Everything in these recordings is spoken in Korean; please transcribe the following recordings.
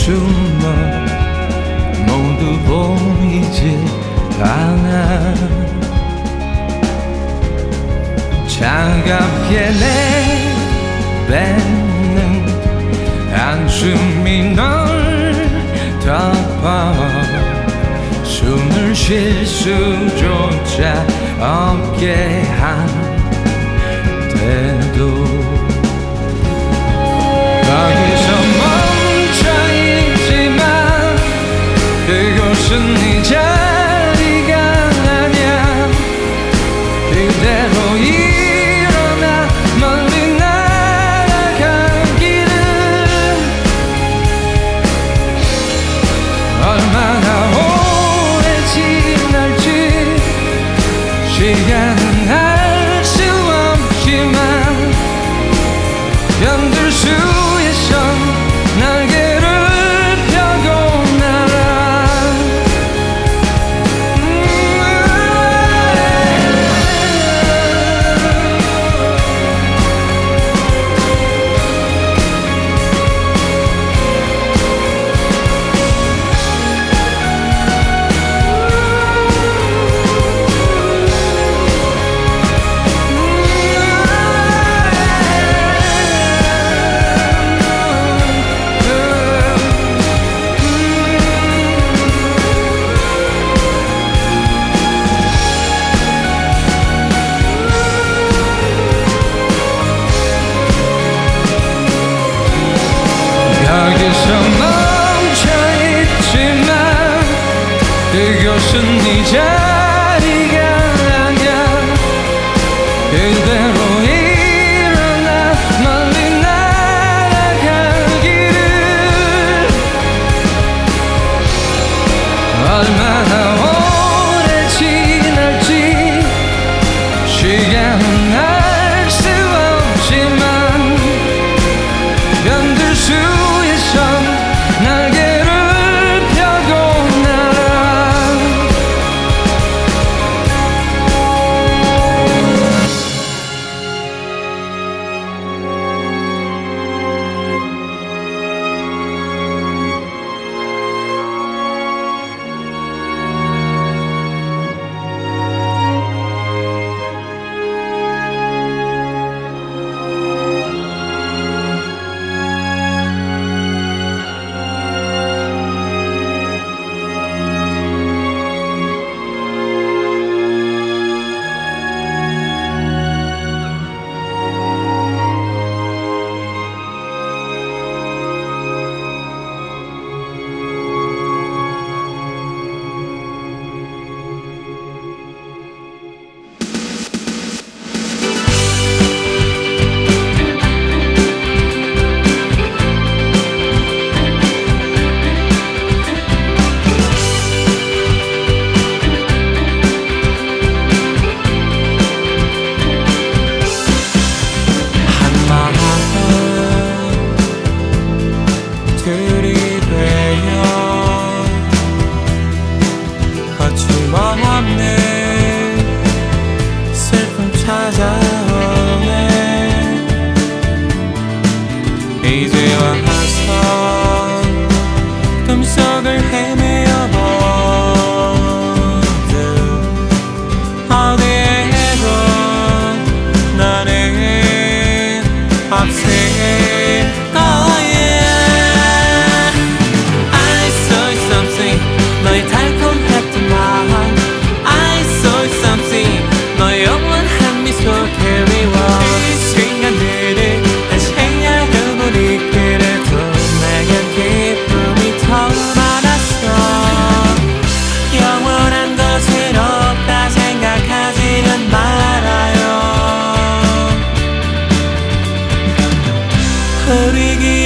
비춘 모두 보이지 않아. 차갑게 내뱉는 안숨이 널 덮어 숨을 쉴 수조차 없게 한 때도. 거기서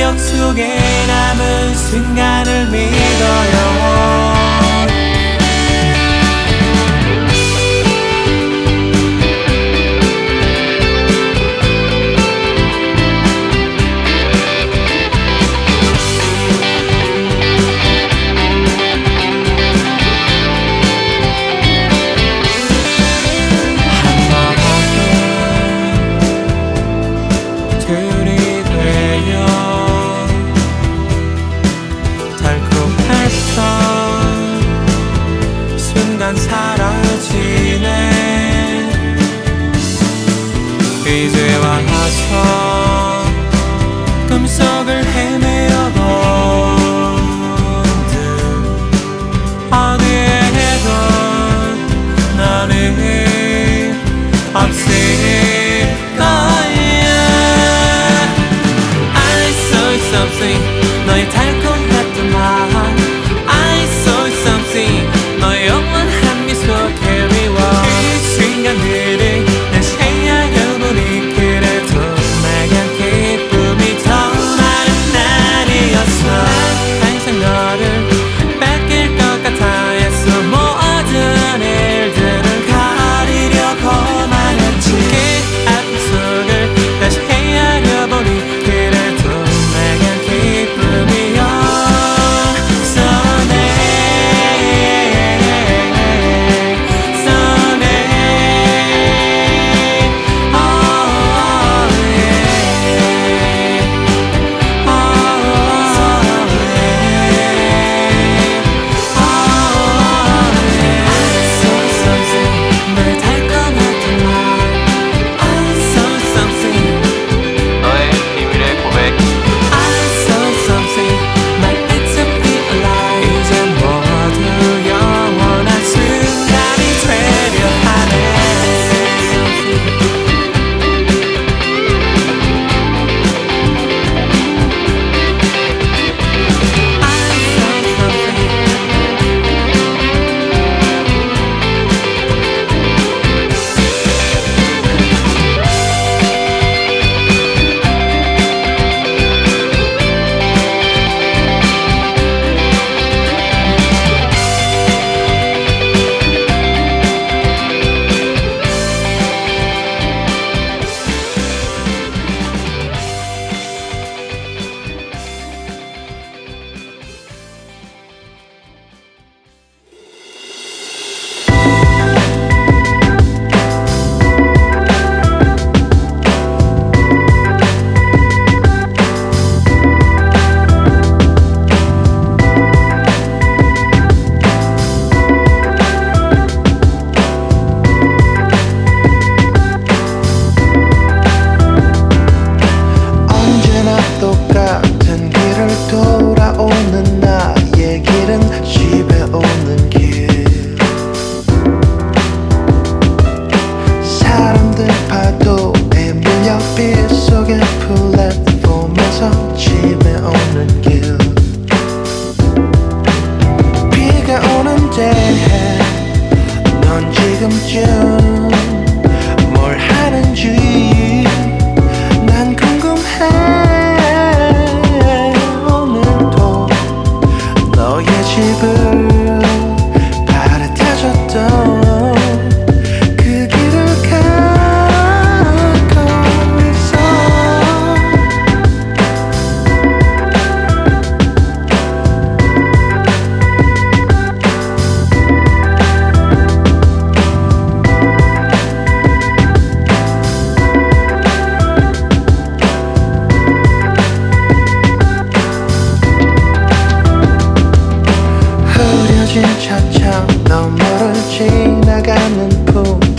기억 속에 남은 순간을 믿어요. 지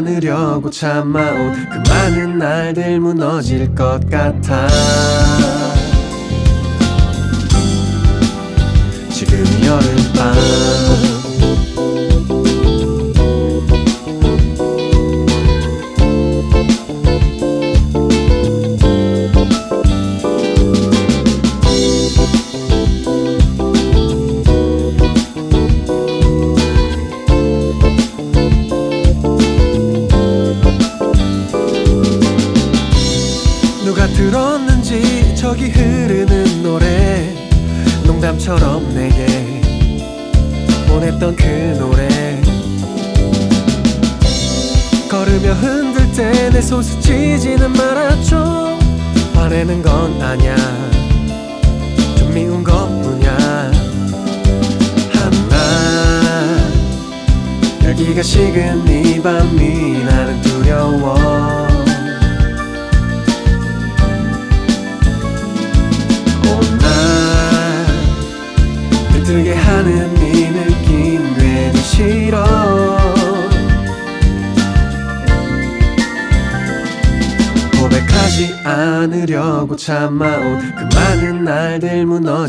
않으려고 참아온 그 많은 날들 무너질 것 같아. 지금 여름밤 아냐 좀 미운 것뿐이야. 한나. 열기가 식은 이밤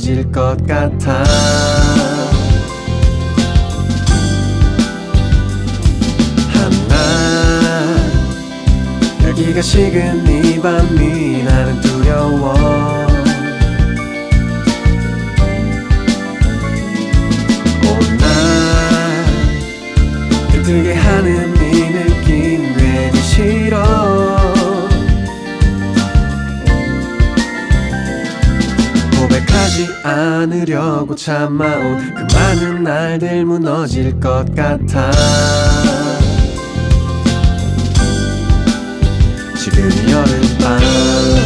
무너질 것 같아. 한나 열기가 식은 이 밤이 나는 두려워. 온날 들뜨게 하는 고백하지 않으려고 참아온 그 많은 날들 무너질 것 같아. 지금 여름밤